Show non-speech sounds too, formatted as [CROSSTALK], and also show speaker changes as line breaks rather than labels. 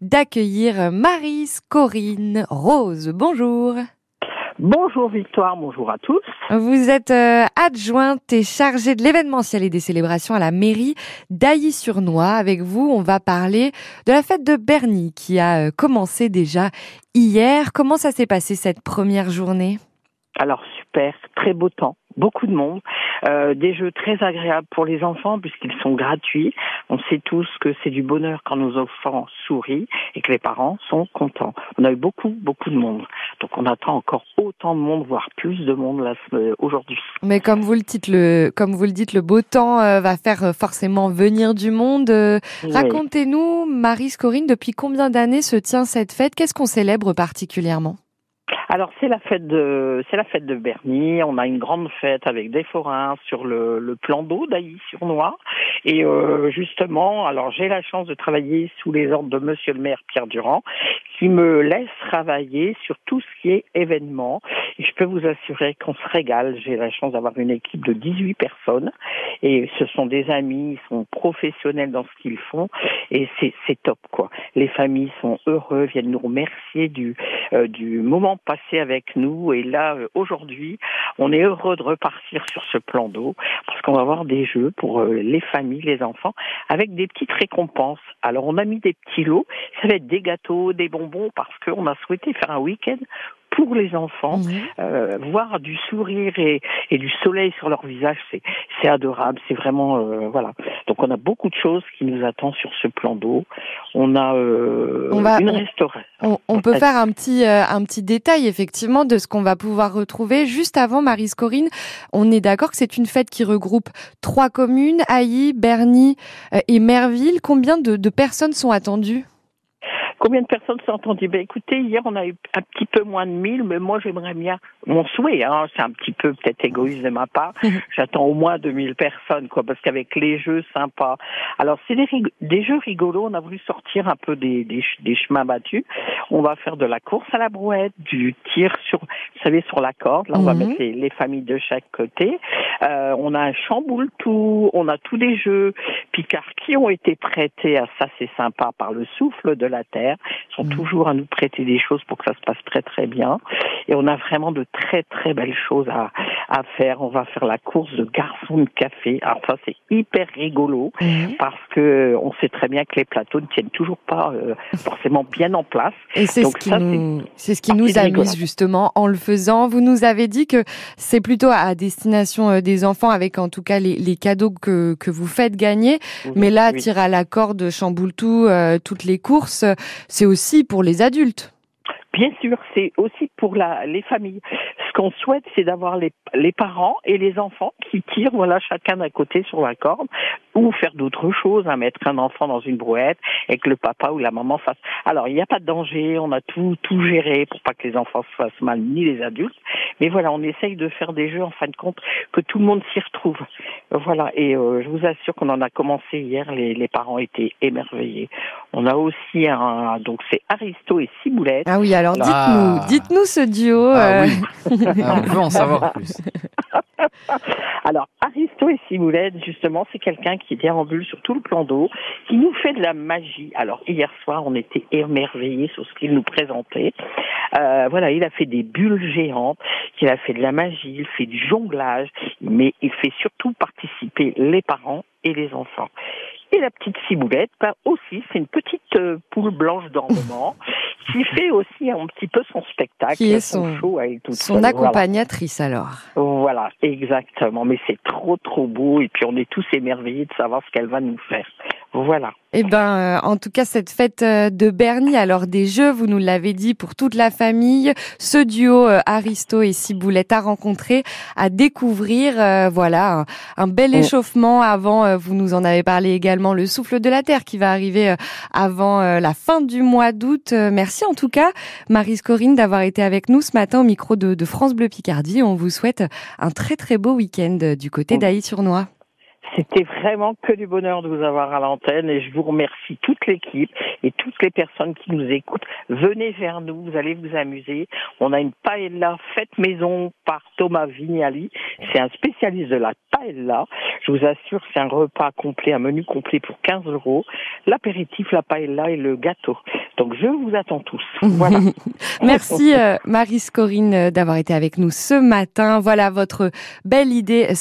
d'accueillir Marie, Corinne, Rose. Bonjour.
Bonjour Victoire, bonjour à tous.
Vous êtes euh, adjointe et chargée de l'événementiel et des célébrations à la mairie d'Ailly-sur-Noix. Avec vous, on va parler de la fête de Bernie qui a euh, commencé déjà hier. Comment ça s'est passé cette première journée?
Alors super, très beau temps beaucoup de monde, euh, des jeux très agréables pour les enfants puisqu'ils sont gratuits. On sait tous que c'est du bonheur quand nos enfants sourient et que les parents sont contents. On a eu beaucoup, beaucoup de monde. Donc on attend encore autant de monde, voire plus de monde là, aujourd'hui.
Mais comme vous le dites, le, comme vous le dites, le beau temps euh, va faire euh, forcément venir du monde. Racontez-nous, Marie Scorine, depuis combien d'années se tient cette fête? Qu'est-ce qu'on célèbre particulièrement?
Alors c'est la fête de c'est la fête de Bernie. On a une grande fête avec des forains sur le, le plan d'eau d'Ailly-sur-Noix. Et euh, justement, alors j'ai la chance de travailler sous les ordres de Monsieur le maire Pierre Durand, qui me laisse travailler sur tout ce qui est événement. Je peux vous assurer qu'on se régale. J'ai la chance d'avoir une équipe de 18 personnes. Et ce sont des amis, ils sont professionnels dans ce qu'ils font. Et c'est, c'est top, quoi. Les familles sont heureux, viennent nous remercier du, euh, du moment passé avec nous. Et là, euh, aujourd'hui, on est heureux de repartir sur ce plan d'eau parce qu'on va avoir des jeux pour euh, les familles, les enfants, avec des petites récompenses. Alors, on a mis des petits lots. Ça va être des gâteaux, des bonbons parce qu'on a souhaité faire un week-end pour les enfants, euh, voir du sourire et, et, du soleil sur leur visage, c'est adorable, c'est vraiment euh, voilà. Donc on a beaucoup de choses qui nous attendent sur ce plan d'eau. On a euh, une restauration.
On, peut faire un petit euh, un petit détail effectivement de ce qu'on va pouvoir retrouver juste avant Marie Scorine. On est d'accord que c'est une fête qui regroupe trois communes, Ailly, Berny euh, et Merville. Combien de, de personnes sont attendues?
Combien de personnes sont entendues? Ben écoutez, hier on a eu un petit peu moins de 1000, mais moi j'aimerais bien, mon souhait, hein, c'est un petit peu peut-être égoïste de ma part, j'attends au moins 2000 personnes, quoi, parce qu'avec les jeux sympas. Alors c'est des, des, jeux rigolos, on a voulu sortir un peu des, des, des, chemins battus. On va faire de la course à la brouette, du tir sur, vous savez, sur la corde. Là on va mhm. mettre les, les, familles de chaque côté. Euh, on a un chamboule tout, on a tous des jeux Picard qui ont été prêtés à ça, c'est sympa par le souffle de la terre sont mm. toujours à nous prêter des choses pour que ça se passe très très bien. Et on a vraiment de très très belles choses à, à faire. On va faire la course de garçons de café. Alors ça c'est hyper rigolo mm. parce que on sait très bien que les plateaux ne tiennent toujours pas euh, forcément bien en place.
Et c'est ce qui nous, c'est ce qui nous amuse justement en le faisant. Vous nous avez dit que c'est plutôt à destination euh, des enfants avec en tout cas les, les cadeaux que, que vous faites gagner. Mais là, oui. à la corde, chamboule tout, euh, toutes les courses, c'est aussi pour les adultes.
Bien sûr, c'est aussi pour la, les familles. Ce qu'on souhaite, c'est d'avoir les, les, parents et les enfants qui tirent, chacun d'un côté sur la corde, ou faire d'autres choses, à hein, mettre un enfant dans une brouette et que le papa ou la maman fasse. Alors, il n'y a pas de danger, on a tout, tout géré pour pas que les enfants se fassent mal, ni les adultes. Mais voilà, on essaye de faire des jeux, en fin de compte, que tout le monde s'y retrouve. Voilà, et euh, je vous assure qu'on en a commencé hier, les, les, parents étaient émerveillés. On a aussi un, donc c'est Aristo et Ciboulette.
Ah oui, alors dites-nous, ah. dites-nous ce duo.
Ah, euh... oui. [LAUGHS] Ah, on veut en savoir plus. [LAUGHS]
Alors, Aristo et justement, c'est quelqu'un qui déambule sur tout le plan d'eau, qui nous fait de la magie. Alors, hier soir, on était émerveillés sur ce qu'il nous présentait. Euh, voilà, il a fait des bulles géantes, il a fait de la magie, il fait du jonglage, mais il fait surtout participer les parents et les enfants. Et la petite ciboulette, bah aussi, c'est une petite euh, poule blanche d'ornement [LAUGHS] qui [LAUGHS] fait aussi un petit peu son spectacle,
qui est son,
show à elle
toute Son seule, accompagnatrice
voilà.
alors.
Voilà, exactement. Mais c'est trop trop beau et puis on est tous émerveillés de savoir ce qu'elle va nous faire. Voilà.
Eh ben, euh, en tout cas, cette fête euh, de Bernie, alors des jeux, vous nous l'avez dit, pour toute la famille, ce duo euh, Aristo et Ciboulette à rencontrer, à découvrir, euh, voilà, un, un bel échauffement avant, vous nous en avez parlé également, le souffle de la terre qui va arriver avant la fin du mois d'août. Merci en tout cas, Marie Corinne, d'avoir été avec nous ce matin au micro de, de France Bleu Picardie. On vous souhaite un très très beau week-end du côté d'Ailly-sur-Noix.
C'était vraiment que du bonheur de vous avoir à l'antenne et je vous remercie toute l'équipe et toutes les personnes qui nous écoutent. Venez vers nous, vous allez vous amuser. On a une paella faite maison par Thomas Vignali. C'est un spécialiste de la paella. Je vous assure, c'est un repas complet, un menu complet pour 15 euros. L'apéritif, la paella et le gâteau. Donc je vous attends tous. Voilà. [LAUGHS]
Merci euh, Marie Scorine euh, d'avoir été avec nous ce matin. Voilà votre belle idée